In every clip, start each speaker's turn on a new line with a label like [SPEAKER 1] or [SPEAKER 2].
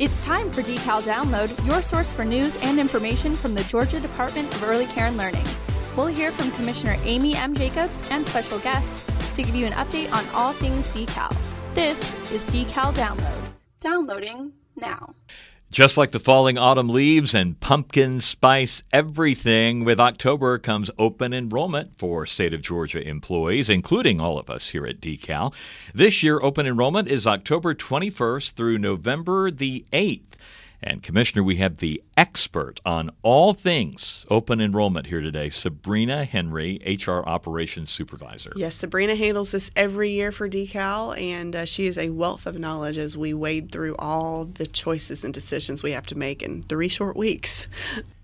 [SPEAKER 1] It's time for Decal Download, your source for news and information from the Georgia Department of Early Care and Learning. We'll hear from Commissioner Amy M. Jacobs and special guests to give you an update on all things decal. This is Decal Download. Downloading now.
[SPEAKER 2] Just like the falling autumn leaves and pumpkin spice everything, with October comes open enrollment for state of Georgia employees, including all of us here at DECAL. This year, open enrollment is October 21st through November the 8th. And Commissioner, we have the expert on all things open enrollment here today, Sabrina Henry, HR Operations Supervisor.
[SPEAKER 3] Yes, Sabrina handles this every year for Decal, and uh, she is a wealth of knowledge as we wade through all the choices and decisions we have to make in three short weeks.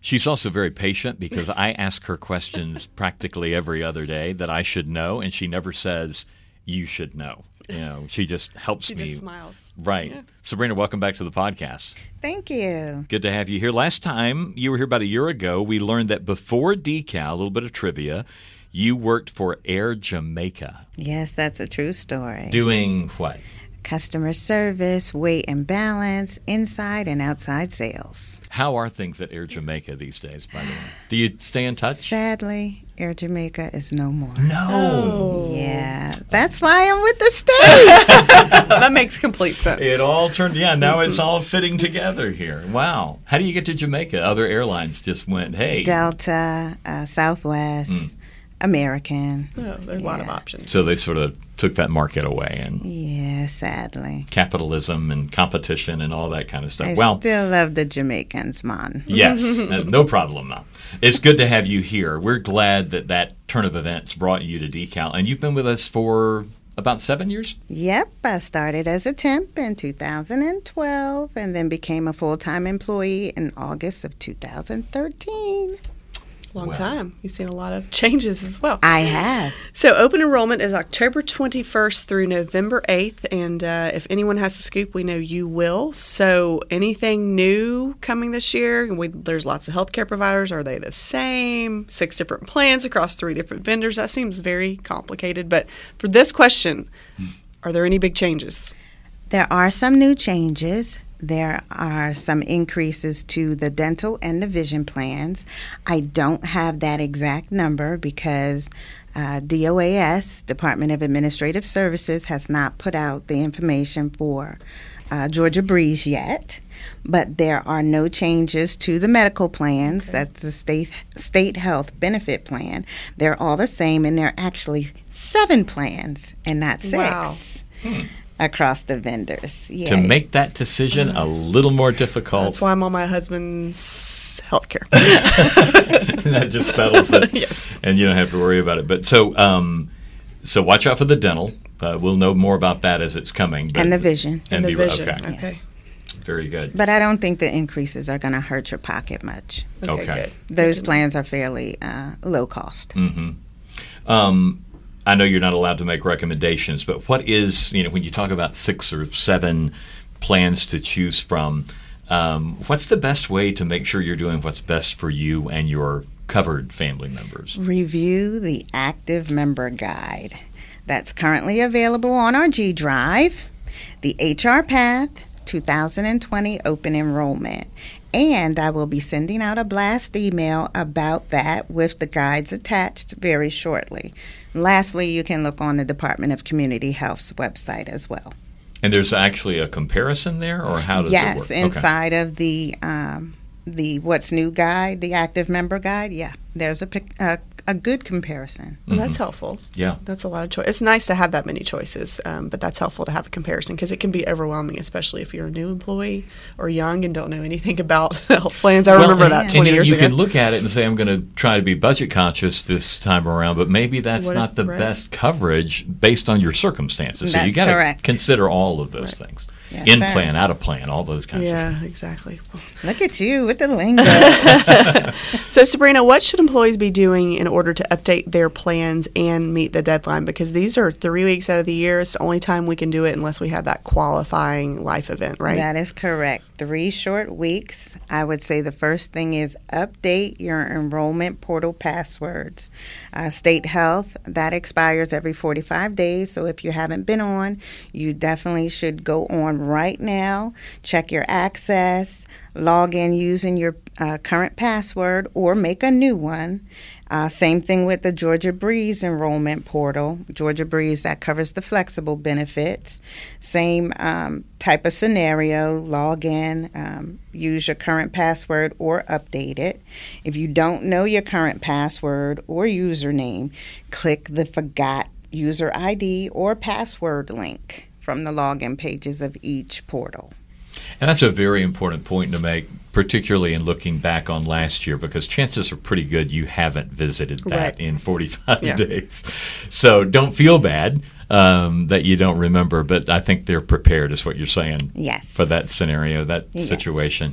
[SPEAKER 2] She's also very patient because I ask her questions practically every other day that I should know, and she never says, You should know. You know, she just helps
[SPEAKER 3] she
[SPEAKER 2] me.
[SPEAKER 3] She just smiles.
[SPEAKER 2] Right. Yeah. Sabrina, welcome back to the podcast.
[SPEAKER 4] Thank you.
[SPEAKER 2] Good to have you here. Last time you were here about a year ago, we learned that before Decal, a little bit of trivia, you worked for Air Jamaica.
[SPEAKER 4] Yes, that's a true story.
[SPEAKER 2] Doing what?
[SPEAKER 4] customer service, weight and balance, inside and outside sales.
[SPEAKER 2] How are things at Air Jamaica these days, by the way? Do you stay in touch?
[SPEAKER 4] Sadly, Air Jamaica is no more.
[SPEAKER 2] No.
[SPEAKER 4] Yeah, that's why I'm with the state.
[SPEAKER 3] that makes complete sense.
[SPEAKER 2] It all turned, yeah, now it's all fitting together here. Wow. How do you get to Jamaica? Other airlines just went, hey.
[SPEAKER 4] Delta, uh, Southwest. Mm. American.
[SPEAKER 3] Oh, there's yeah. a lot of options.
[SPEAKER 2] So they sort of took that market away, and
[SPEAKER 4] yeah, sadly,
[SPEAKER 2] capitalism and competition and all that kind of stuff.
[SPEAKER 4] I
[SPEAKER 2] well,
[SPEAKER 4] still love the Jamaicans, man.
[SPEAKER 2] Yes, no problem. Now. It's good to have you here. We're glad that that turn of events brought you to Decal, and you've been with us for about seven years?
[SPEAKER 4] Yep. I started as a temp in 2012 and then became a full time employee in August of 2013
[SPEAKER 3] long time. You've seen a lot of changes as well.
[SPEAKER 4] I have.
[SPEAKER 3] So, open enrollment is October 21st through November 8th. And uh, if anyone has a scoop, we know you will. So, anything new coming this year? We, there's lots of healthcare providers. Are they the same? Six different plans across three different vendors. That seems very complicated. But for this question, are there any big changes?
[SPEAKER 4] There are some new changes. There are some increases to the dental and the vision plans. I don't have that exact number because uh, DOAS, Department of Administrative Services, has not put out the information for uh, Georgia Breeze yet. But there are no changes to the medical plans. Okay. That's the state state health benefit plan. They're all the same, and there are actually seven plans and not six.
[SPEAKER 3] Wow.
[SPEAKER 2] Hmm
[SPEAKER 4] across the vendors.
[SPEAKER 2] Yeah. To make that decision a little more difficult.
[SPEAKER 3] That's why I'm on my husband's health care.
[SPEAKER 2] that just settles it.
[SPEAKER 3] yes.
[SPEAKER 2] And you don't have to worry about it. But so um, so watch out for the dental. Uh, we'll know more about that as it's coming.
[SPEAKER 4] and the vision.
[SPEAKER 3] And, and the, the, vision.
[SPEAKER 2] Okay.
[SPEAKER 3] okay.
[SPEAKER 2] Very good.
[SPEAKER 4] But I don't think the increases are going to hurt your pocket much.
[SPEAKER 3] Okay. okay.
[SPEAKER 4] Those plans are fairly uh, low cost.
[SPEAKER 2] Mm-hmm. Um, I know you're not allowed to make recommendations, but what is, you know, when you talk about six or seven plans to choose from, um, what's the best way to make sure you're doing what's best for you and your covered family members?
[SPEAKER 4] Review the active member guide that's currently available on our G Drive, the HR Path 2020 Open Enrollment. And I will be sending out a blast email about that with the guides attached very shortly. Lastly, you can look on the Department of Community Health's website as well.
[SPEAKER 2] And there's actually a comparison there, or how does
[SPEAKER 4] yes,
[SPEAKER 2] it work?
[SPEAKER 4] Yes, inside okay. of the um, the What's New guide, the active member guide. Yeah, there's a, a a good comparison.
[SPEAKER 3] Well, that's mm-hmm. helpful.
[SPEAKER 2] Yeah,
[SPEAKER 3] that's a lot of choice. It's nice to have that many choices, um, but that's helpful to have a comparison because it can be overwhelming, especially if you're a new employee or young and don't know anything about health plans. I well, remember that twenty
[SPEAKER 2] and
[SPEAKER 3] years
[SPEAKER 2] you
[SPEAKER 3] ago.
[SPEAKER 2] You can look at it and say, "I'm going to try to be budget conscious this time around," but maybe that's what not if, the right. best coverage based on your circumstances.
[SPEAKER 4] That's
[SPEAKER 2] so you got to consider all of those
[SPEAKER 4] right.
[SPEAKER 2] things. Yes, in sir. plan, out of plan, all those kinds
[SPEAKER 3] yeah,
[SPEAKER 2] of things.
[SPEAKER 3] Yeah, exactly.
[SPEAKER 4] Look at you with the lingo.
[SPEAKER 3] so, Sabrina, what should employees be doing in order to update their plans and meet the deadline? Because these are three weeks out of the year. It's the only time we can do it unless we have that qualifying life event, right?
[SPEAKER 4] That is correct. Three short weeks. I would say the first thing is update your enrollment portal passwords. Uh, state health, that expires every 45 days. So if you haven't been on, you definitely should go on right now. Check your access, log in using your uh, current password, or make a new one. Uh, same thing with the Georgia Breeze enrollment portal. Georgia Breeze that covers the flexible benefits. Same um, type of scenario. Log in, um, use your current password or update it. If you don't know your current password or username, click the Forgot User ID or Password link from the login pages of each portal.
[SPEAKER 2] And that's a very important point to make, particularly in looking back on last year, because chances are pretty good you haven't visited that
[SPEAKER 3] Right.
[SPEAKER 2] in 45
[SPEAKER 3] Yeah.
[SPEAKER 2] days. So don't feel bad um, that you don't remember, but I think they're prepared, is what you're saying.
[SPEAKER 4] Yes.
[SPEAKER 2] For that scenario, that
[SPEAKER 4] Yes.
[SPEAKER 2] situation.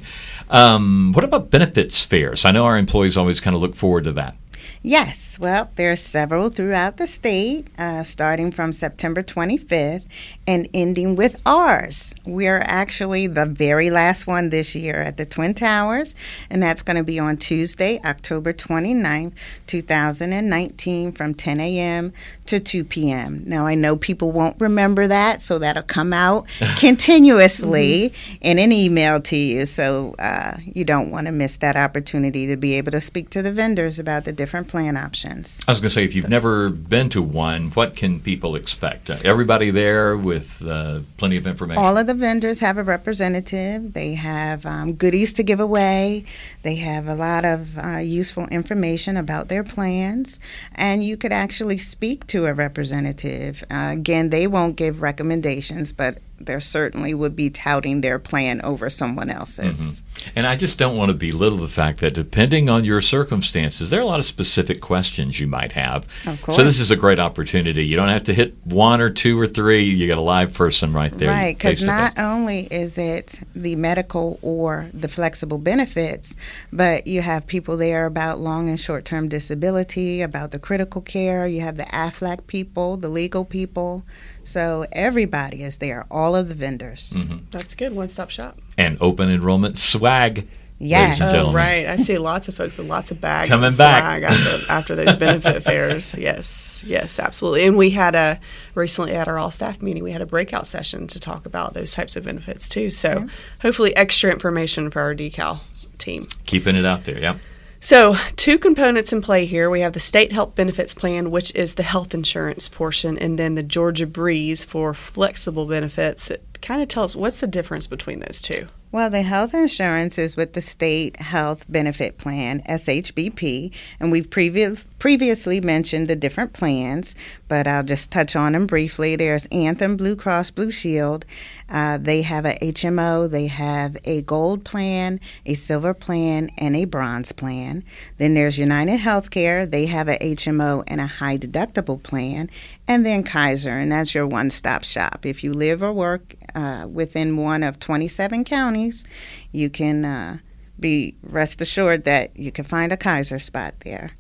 [SPEAKER 2] Um, what about benefits fairs? I know our employees always kind of look forward to that.
[SPEAKER 4] Yes, well, there are several throughout the state, uh, starting from September 25th and ending with ours. We're actually the very last one this year at the Twin Towers, and that's going to be on Tuesday, October 29th, 2019, from 10 a.m. to 2 p.m. Now, I know people won't remember that, so that'll come out continuously in an email to you, so uh, you don't want to miss that opportunity to be able to speak to the vendors about the different plan options.
[SPEAKER 2] I was going to say, if you've never been to one, what can people expect? Uh, everybody there with uh, plenty of information?
[SPEAKER 4] All of the vendors have a representative. They have um, goodies to give away. They have a lot of uh, useful information about their plans. And you could actually speak to a representative. Uh, again, they won't give recommendations, but there certainly would be touting their plan over someone else's.
[SPEAKER 2] And I just don't want to belittle the fact that depending on your circumstances, there are a lot of specific questions you might have.
[SPEAKER 4] Of
[SPEAKER 2] So this is a great opportunity. You don't have to hit one or two or three. You got a live person right there.
[SPEAKER 4] Right, because not only is it the medical or the flexible benefits, but you have people there about long and short term disability, about the critical care. You have the AFLAC people, the legal people. So everybody is there, all of the vendors.
[SPEAKER 2] Mm-hmm.
[SPEAKER 3] That's good. One stop shop.
[SPEAKER 2] and open enrollment swag.
[SPEAKER 4] Yes.
[SPEAKER 2] And
[SPEAKER 3] Oh, right. I see lots of folks with lots of bags
[SPEAKER 2] Coming
[SPEAKER 3] and
[SPEAKER 2] back.
[SPEAKER 3] swag after, after those benefit fairs. Yes, yes, absolutely. And we had a recently at our all staff meeting, we had a breakout session to talk about those types of benefits too. So hopefully, extra information for our decal team.
[SPEAKER 2] Keeping it out there. Yep.
[SPEAKER 3] So, two components in play here. We have the state health benefits plan, which is the health insurance portion, and then the Georgia Breeze for flexible benefits. It kind of tells what's the difference between those two.
[SPEAKER 4] Well, the health insurance is with the State Health Benefit Plan, SHBP, and we've previ- previously mentioned the different plans, but I'll just touch on them briefly. There's Anthem Blue Cross Blue Shield. Uh, they have a HMO, they have a gold plan, a silver plan, and a bronze plan. Then there's United Healthcare. They have a HMO and a high deductible plan. And then Kaiser, and that's your one stop shop. If you live or work uh, within one of 27 counties, you can uh, be rest assured that you can find a Kaiser spot there.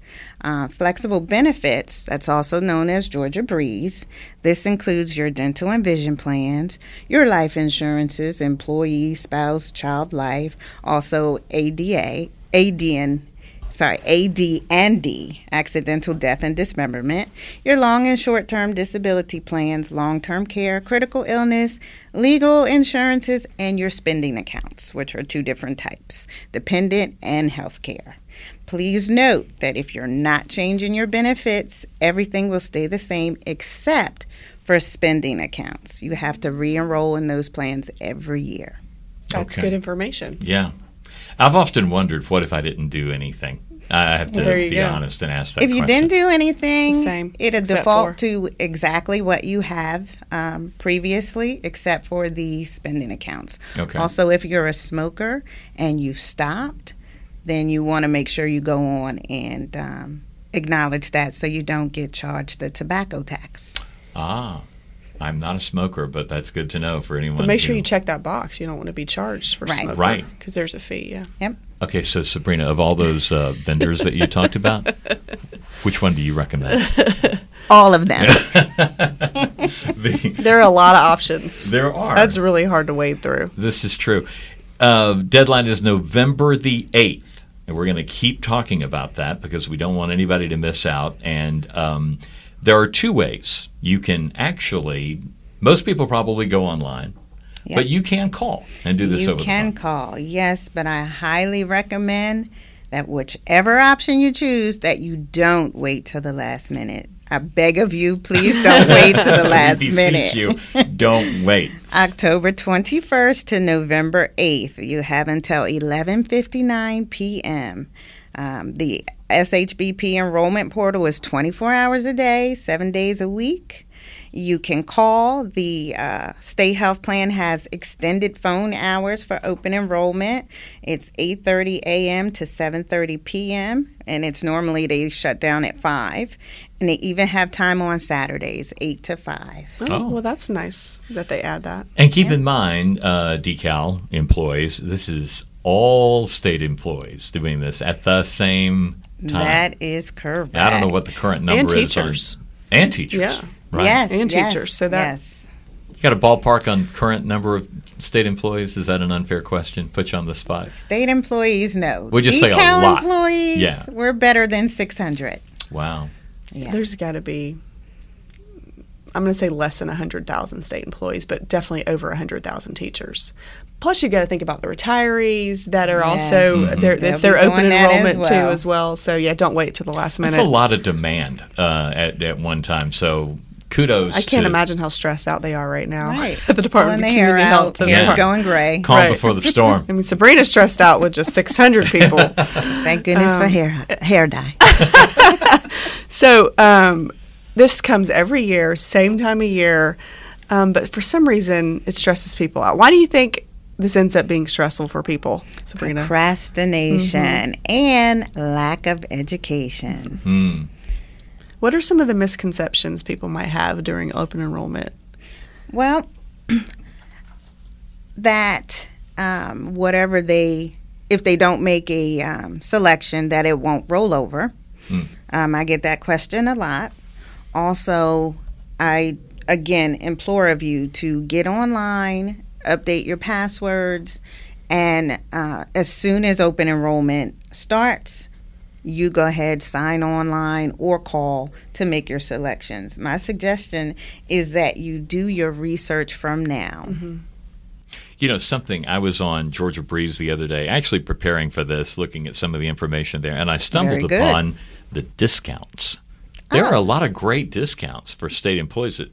[SPEAKER 4] Uh, flexible benefits, that's also known as Georgia Breeze. This includes your dental and vision plans, your life insurances, employee, spouse, child life, also ADA, ADN sorry, AD and D, accidental death and dismemberment, your long and short term disability plans, long term care, critical illness, legal insurances, and your spending accounts, which are two different types dependent and health care. Please note that if you're not changing your benefits, everything will stay the same except for spending accounts. You have to re enroll in those plans every year.
[SPEAKER 3] That's
[SPEAKER 2] Okay.
[SPEAKER 3] good information.
[SPEAKER 2] Yeah. I've often wondered, what if I didn't do anything? I have to
[SPEAKER 3] Well,
[SPEAKER 2] be
[SPEAKER 3] go.
[SPEAKER 2] honest and ask that
[SPEAKER 4] if you
[SPEAKER 2] question.
[SPEAKER 4] didn't do anything,
[SPEAKER 3] Same,
[SPEAKER 4] it'll default
[SPEAKER 3] for-
[SPEAKER 4] to exactly what you have um, previously, except for the spending accounts.
[SPEAKER 2] Okay.
[SPEAKER 4] Also, if you're a smoker and you've stopped, then you want to make sure you go on and um, acknowledge that so you don't get charged the tobacco tax.
[SPEAKER 2] Ah, I'm not a smoker, but that's good to know for anyone.
[SPEAKER 3] But make sure
[SPEAKER 2] who-
[SPEAKER 3] you check that box. You don't want to be charged for
[SPEAKER 4] Right.
[SPEAKER 3] smoking.
[SPEAKER 2] Right.
[SPEAKER 3] Because there's a fee, yeah.
[SPEAKER 4] Yep.
[SPEAKER 2] Okay, so Sabrina, of all those uh, vendors that you talked about, which one do you recommend?
[SPEAKER 4] All of them.
[SPEAKER 2] The-
[SPEAKER 3] There are a lot of options.
[SPEAKER 2] there are.
[SPEAKER 3] That's really hard to wade through.
[SPEAKER 2] This is true. uh, deadline is November the 8th. And we're going to keep talking about that because we don't want anybody to miss out. And um, there are two ways you can actually, most people probably go online, but you can call and do this
[SPEAKER 4] you
[SPEAKER 2] over
[SPEAKER 4] can
[SPEAKER 2] the phone.
[SPEAKER 4] call, yes, but I highly recommend that whichever option you choose, that you don't wait till the last minute. I beg of you, please don't wait till the last minute.
[SPEAKER 2] you, don't wait.
[SPEAKER 4] October 21st to November 8th. You have until 11:59 p.m. Um, the SHBP enrollment portal is 24 hours a day, seven days a week. You can call. The uh, state health plan has extended phone hours for open enrollment. It's 8:30 a.m. to 7:30 p.m. and it's normally they shut down at five. And they even have time on Saturdays, eight to five.
[SPEAKER 3] Oh,
[SPEAKER 2] Oh.
[SPEAKER 3] well, that's nice that they add that.
[SPEAKER 2] And keep in mind, uh, decal employees, this is all state employees doing this at the same time.
[SPEAKER 4] That is correct.
[SPEAKER 2] I don't know what the current number
[SPEAKER 3] And
[SPEAKER 2] is. on-
[SPEAKER 3] teachers.
[SPEAKER 2] and teachers.
[SPEAKER 3] Yeah.
[SPEAKER 2] Right.
[SPEAKER 4] Yes,
[SPEAKER 3] And
[SPEAKER 4] yes,
[SPEAKER 3] teachers, so that-
[SPEAKER 4] yes.
[SPEAKER 2] You got a ballpark on current number of state employees? Is that an unfair question? Put you on the spot.
[SPEAKER 4] State employees, no.
[SPEAKER 2] We'll just say a
[SPEAKER 4] Decal
[SPEAKER 2] lot.
[SPEAKER 4] employees,
[SPEAKER 2] Yeah.
[SPEAKER 4] we're better than six hundred.
[SPEAKER 2] Wow.
[SPEAKER 4] Yeah.
[SPEAKER 3] There's got to be, I'm going to say less than 100,000 state employees, but definitely over 100,000 teachers. Plus, you've got to think about the retirees that are also,
[SPEAKER 4] Yes.
[SPEAKER 3] they're,
[SPEAKER 4] They'll
[SPEAKER 3] it's their open
[SPEAKER 4] doing that as
[SPEAKER 3] enrollment too as well. So, yeah, don't wait till the last minute.
[SPEAKER 2] That's a lot of demand uh, at, at one time. So kudos
[SPEAKER 3] I can't
[SPEAKER 2] to
[SPEAKER 3] imagine how stressed out they are right now
[SPEAKER 4] Right.
[SPEAKER 3] at the Department
[SPEAKER 4] Pulling
[SPEAKER 3] of
[SPEAKER 4] hair
[SPEAKER 3] Community
[SPEAKER 4] out,
[SPEAKER 3] Health. and
[SPEAKER 4] hair's
[SPEAKER 2] Yeah.
[SPEAKER 4] going gray.
[SPEAKER 2] calm
[SPEAKER 3] Right.
[SPEAKER 2] before the storm.
[SPEAKER 3] I mean, Sabrina's stressed out with just 600 people.
[SPEAKER 4] Thank goodness
[SPEAKER 3] Um,
[SPEAKER 4] for hair hair dye.
[SPEAKER 3] So um, this comes every year, same time of year, um, but for some reason it stresses people out. Why do you think this ends up being stressful for people, Sabrina?
[SPEAKER 4] Procrastination and lack of education.
[SPEAKER 2] Hmm.
[SPEAKER 3] What are some of the misconceptions people might have during open enrollment?
[SPEAKER 4] Well, that um, whatever they, if they don't make a um, selection, that it won't roll over.
[SPEAKER 2] Hmm.
[SPEAKER 4] Um, I get that question a lot. Also, I again implore of you to get online, update your passwords, and uh, as soon as open enrollment starts, you go ahead, sign online or call to make your selections. My suggestion is that you do your research from now.
[SPEAKER 2] You know, something I was on Georgia Breeze the other day, actually preparing for this, looking at some of the information there, and I stumbled upon the discounts. There
[SPEAKER 4] Oh.
[SPEAKER 2] are a lot of great discounts for state employees that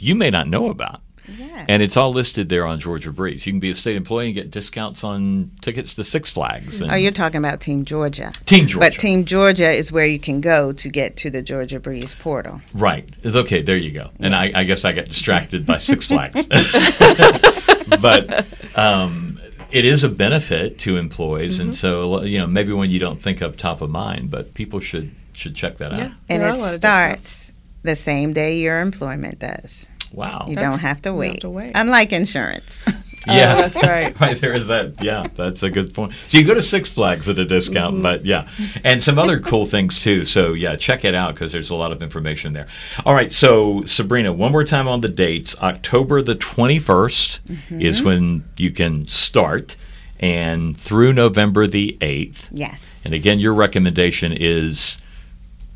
[SPEAKER 2] you may not know about.
[SPEAKER 4] Yes.
[SPEAKER 2] And it's all listed there on Georgia Breeze. You can be a state employee and get discounts on tickets to Six Flags. And
[SPEAKER 4] Oh, you're talking about Team Georgia.
[SPEAKER 2] Team Georgia.
[SPEAKER 4] But Team Georgia is where you can go to get to the Georgia Breeze portal.
[SPEAKER 2] Right. Okay, there you go. And I, I guess I got distracted by Six Flags. but um, it is a benefit to employees, and so you know maybe when you don't think up top of mind, but people should should check that
[SPEAKER 3] Yeah.
[SPEAKER 2] out.
[SPEAKER 4] And
[SPEAKER 3] There are a
[SPEAKER 4] it
[SPEAKER 3] lot of discounts.
[SPEAKER 4] starts the same day your employment does.
[SPEAKER 2] Wow.
[SPEAKER 4] You
[SPEAKER 3] That's-
[SPEAKER 4] don't have to wait.
[SPEAKER 3] have to wait.
[SPEAKER 4] Unlike insurance.
[SPEAKER 2] Oh, yeah,
[SPEAKER 3] Oh, that's right.
[SPEAKER 2] right there is that. Yeah, that's a good point. So you go to Six Flags at a discount, mm-hmm. but yeah, and some other cool things too. So yeah, check it out because there's a lot of information there. All right, so Sabrina, one more time on the dates. October the 21st mm-hmm. is when you can start, and through November the 8th.
[SPEAKER 4] yes.
[SPEAKER 2] And again, your recommendation is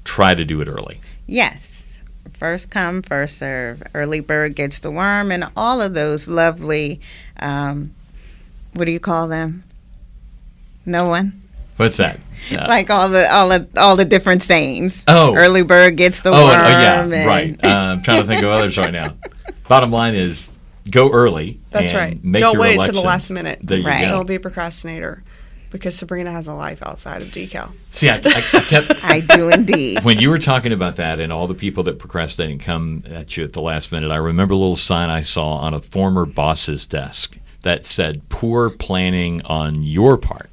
[SPEAKER 2] try to do it early.
[SPEAKER 4] Yes. First come, first serve. Early bird gets the worm, and all of those lovely, um, what do you call them? No one.
[SPEAKER 2] What's that? Uh,
[SPEAKER 4] like all the all the all the different sayings.
[SPEAKER 2] Oh.
[SPEAKER 4] early bird gets the
[SPEAKER 2] oh,
[SPEAKER 4] worm.
[SPEAKER 2] and- oh, yeah,
[SPEAKER 4] and-
[SPEAKER 2] right. Uh, I'm trying to think of others right now. Bottom line is go early.
[SPEAKER 3] That's
[SPEAKER 2] and
[SPEAKER 3] right.
[SPEAKER 2] Make
[SPEAKER 3] Don't
[SPEAKER 2] your
[SPEAKER 3] wait till the last minute.
[SPEAKER 2] There you
[SPEAKER 4] Right.
[SPEAKER 2] go.
[SPEAKER 3] Don't be a procrastinator because Sabrina has a life outside of decal.
[SPEAKER 2] See, I, I, I kept
[SPEAKER 4] I do indeed.
[SPEAKER 2] when you were talking about that and all the people that procrastinate and come at you at the last minute, I remember a little sign I saw on a former boss's desk that said "Poor planning on your part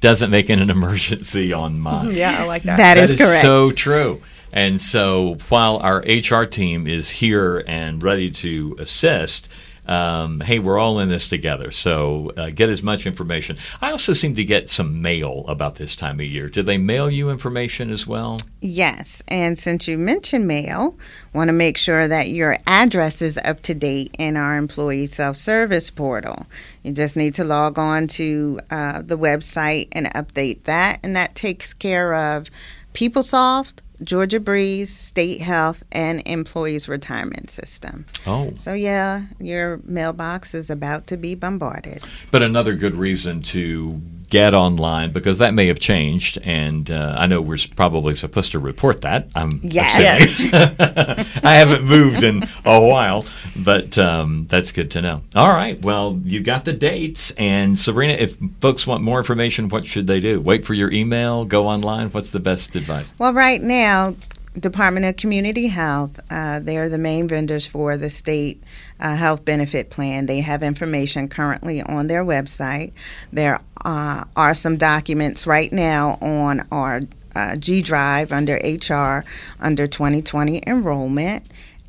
[SPEAKER 2] doesn't make it an emergency on mine."
[SPEAKER 3] Yeah, I like that.
[SPEAKER 4] That is
[SPEAKER 2] is
[SPEAKER 4] correct.
[SPEAKER 2] so true. And so while our HR team is here and ready to assist, um, hey, we're all in this together. So uh, get as much information. I also seem to get some mail about this time of year. Do they mail you information as well?
[SPEAKER 4] Yes. And since you mentioned mail, want to make sure that your address is up to date in our employee self service portal. You just need to log on to uh, the website and update that, and that takes care of PeopleSoft Georgia Breeze, State Health, and Employees Retirement System.
[SPEAKER 2] Oh.
[SPEAKER 4] So, yeah, your mailbox is about to be bombarded.
[SPEAKER 2] But another good reason to get online because that may have changed, and uh, I know we're probably supposed to report that. I'm
[SPEAKER 4] yes.
[SPEAKER 2] I haven't moved in a while, but um, that's good to know. All right, well, you got the dates, and Sabrina, if folks want more information, what should they do? Wait for your email, go online. What's the best advice?
[SPEAKER 4] Well, right now, Department of Community Health, uh, they're the main vendors for the state uh, health benefit plan. They have information currently on their website. There uh, are some documents right now on our uh, G Drive under HR under 2020 enrollment.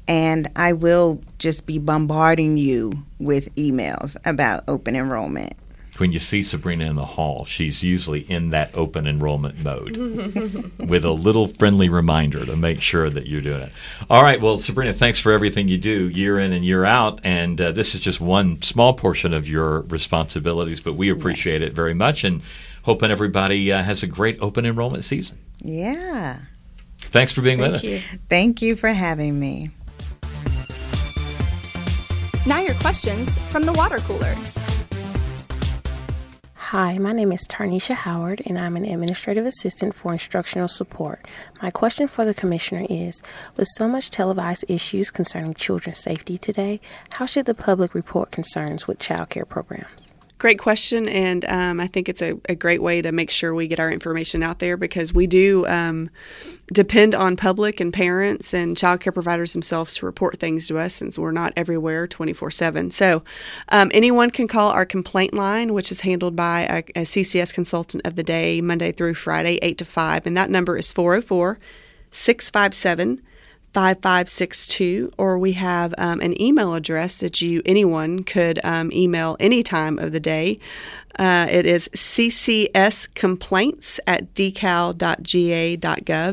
[SPEAKER 4] And I will just be bombarding you with emails about open enrollment
[SPEAKER 2] when you see Sabrina in the hall, she's usually in that open enrollment mode with a little friendly reminder to make sure that you're doing it. All right. Well, Sabrina, thanks for everything you do year in and year out. And uh, this is just one small portion of your responsibilities, but we appreciate yes. it very much and hoping everybody uh, has a great open enrollment season.
[SPEAKER 4] Yeah.
[SPEAKER 2] Thanks for being
[SPEAKER 4] Thank
[SPEAKER 2] with
[SPEAKER 4] you.
[SPEAKER 2] us.
[SPEAKER 4] Thank you for having me.
[SPEAKER 1] Now, your questions from the water cooler.
[SPEAKER 5] Hi, my name is Tarnisha Howard, and I'm an administrative assistant for instructional support. My question for the commissioner is With so much televised issues concerning children's safety today, how should the public report concerns with child care programs?
[SPEAKER 3] Great question, and um, I think it's a, a, great way to make sure we get our information out there because we do um, depend on public and parents and child care providers themselves to report things to us since we're not everywhere 24 7. So um, anyone can call our complaint line, which is handled by a, a CCS consultant of the day, Monday through Friday, 8 to 5, and that number is 404 657 5562 or we have um, an email address that you anyone could um, email any time of the day. Uh, it is ccscomplaints at decal.ga.gov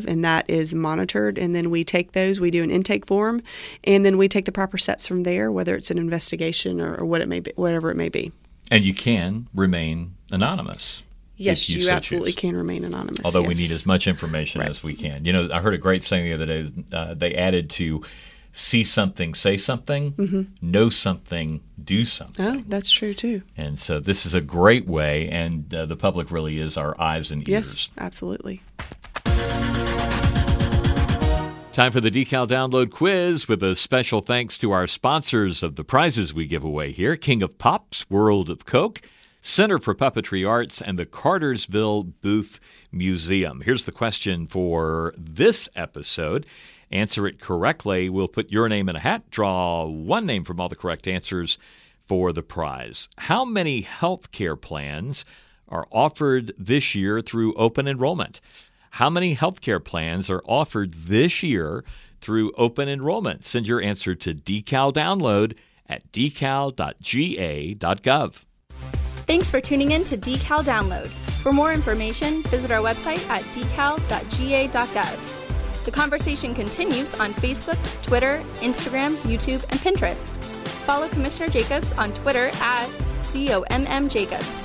[SPEAKER 3] and that is monitored and then we take those we do an intake form and then we take the proper steps from there whether it's an investigation or, or what it may be whatever it may be.
[SPEAKER 2] And you can remain anonymous
[SPEAKER 3] Yes, you,
[SPEAKER 2] you
[SPEAKER 3] absolutely
[SPEAKER 2] choose.
[SPEAKER 3] can remain anonymous.
[SPEAKER 2] Although
[SPEAKER 3] yes.
[SPEAKER 2] we need as much information
[SPEAKER 3] right.
[SPEAKER 2] as we can. You know, I heard a great saying the other day. Uh, they added to see something, say something,
[SPEAKER 3] mm-hmm.
[SPEAKER 2] know something, do something.
[SPEAKER 3] Oh, that's true too.
[SPEAKER 2] And so this is a great way, and uh, the public really is our eyes and ears.
[SPEAKER 3] Yes, absolutely.
[SPEAKER 2] Time for the Decal Download Quiz with a special thanks to our sponsors of the prizes we give away here King of Pops, World of Coke. Center for Puppetry Arts, and the Cartersville Booth Museum. Here's the question for this episode. Answer it correctly. We'll put your name in a hat, draw one name from all the correct answers for the prize. How many health care plans are offered this year through open enrollment? How many health care plans are offered this year through open enrollment? Send your answer to decal download at decal.ga.gov.
[SPEAKER 1] Thanks for tuning in to Decal Download. For more information, visit our website at decal.ga.gov. The conversation continues on Facebook, Twitter, Instagram, YouTube, and Pinterest. Follow Commissioner Jacobs on Twitter at COMM.